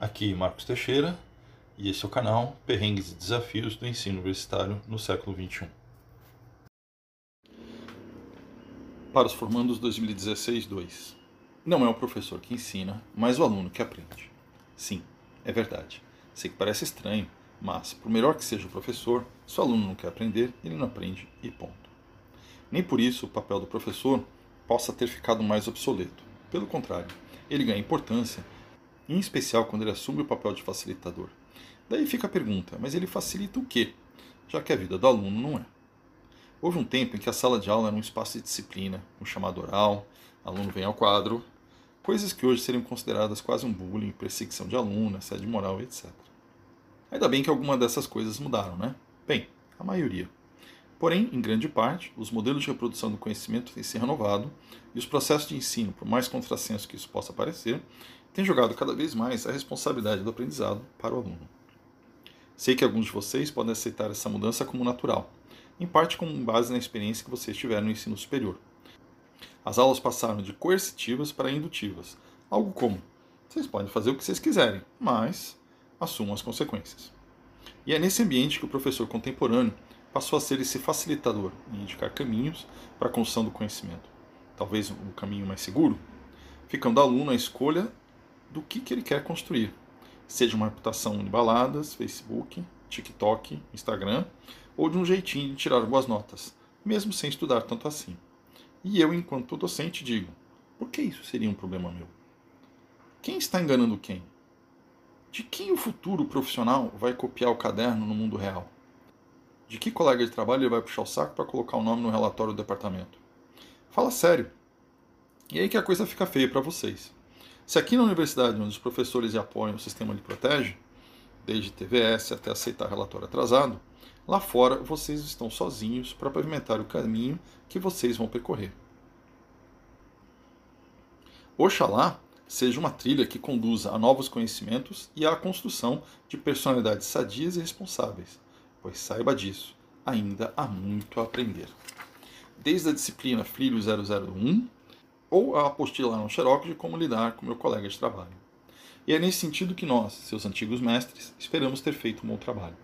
Aqui Marcos Teixeira e esse é o canal Perrengues e Desafios do Ensino Universitário no século XXI. Para os formandos 2016-2. Não é o professor que ensina, mas o aluno que aprende. Sim, é verdade. Sei que parece estranho, mas, por melhor que seja o professor, se o aluno não quer aprender, ele não aprende e ponto. Nem por isso o papel do professor possa ter ficado mais obsoleto. Pelo contrário, ele ganha importância em especial quando ele assume o papel de facilitador. Daí fica a pergunta: mas ele facilita o quê? Já que a vida do aluno não é. Houve um tempo em que a sala de aula era um espaço de disciplina, um chamado oral, aluno vem ao quadro, coisas que hoje seriam consideradas quase um bullying, perseguição de aluno, assédio moral, etc. Ainda bem que algumas dessas coisas mudaram, né? Bem, a maioria. Porém, em grande parte, os modelos de reprodução do conhecimento têm se renovado e os processos de ensino, por mais contrassenso que isso possa parecer, tem jogado cada vez mais a responsabilidade do aprendizado para o aluno. Sei que alguns de vocês podem aceitar essa mudança como natural, em parte com base na experiência que vocês tiveram no ensino superior. As aulas passaram de coercitivas para indutivas, algo como: vocês podem fazer o que vocês quiserem, mas assumam as consequências. E é nesse ambiente que o professor contemporâneo passou a ser esse facilitador e indicar caminhos para a construção do conhecimento. Talvez o caminho mais seguro, ficando aluno a escolha do que, que ele quer construir. Seja uma reputação de baladas, Facebook, TikTok, Instagram, ou de um jeitinho de tirar boas notas, mesmo sem estudar tanto assim. E eu, enquanto docente, digo: por que isso seria um problema meu? Quem está enganando quem? De quem o futuro profissional vai copiar o caderno no mundo real? De que colega de trabalho ele vai puxar o saco para colocar o nome no relatório do departamento? Fala sério. E aí que a coisa fica feia para vocês. Se aqui na universidade, onde os professores apoiam o sistema de protege, desde TVS até aceitar relatório atrasado, lá fora vocês estão sozinhos para pavimentar o caminho que vocês vão percorrer. Oxalá seja uma trilha que conduza a novos conhecimentos e à construção de personalidades sadias e responsáveis, pois saiba disso, ainda há muito a aprender. Desde a disciplina Filho 001 ou a apostila no Xerox de como lidar com meu colega de trabalho. E é nesse sentido que nós, seus antigos mestres, esperamos ter feito um bom trabalho.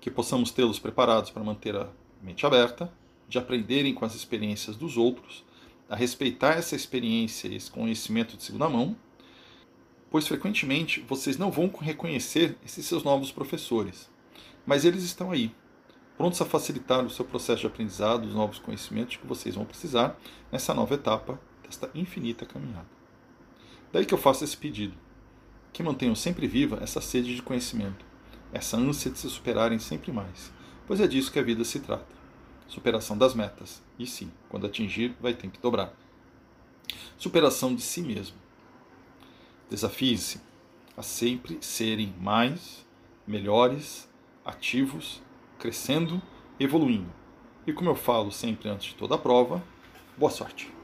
Que possamos tê-los preparados para manter a mente aberta, de aprenderem com as experiências dos outros, a respeitar essa experiência e esse conhecimento de segunda mão, pois frequentemente vocês não vão reconhecer esses seus novos professores, mas eles estão aí, prontos a facilitar o seu processo de aprendizado, os novos conhecimentos que vocês vão precisar nessa nova etapa desta infinita caminhada. Daí que eu faço esse pedido, que mantenham sempre viva essa sede de conhecimento, essa ânsia de se superarem sempre mais, pois é disso que a vida se trata. Superação das metas, e sim, quando atingir, vai ter que dobrar. Superação de si mesmo. Desafie-se a sempre serem mais, melhores, ativos crescendo, evoluindo. E como eu falo sempre antes de toda a prova, boa sorte!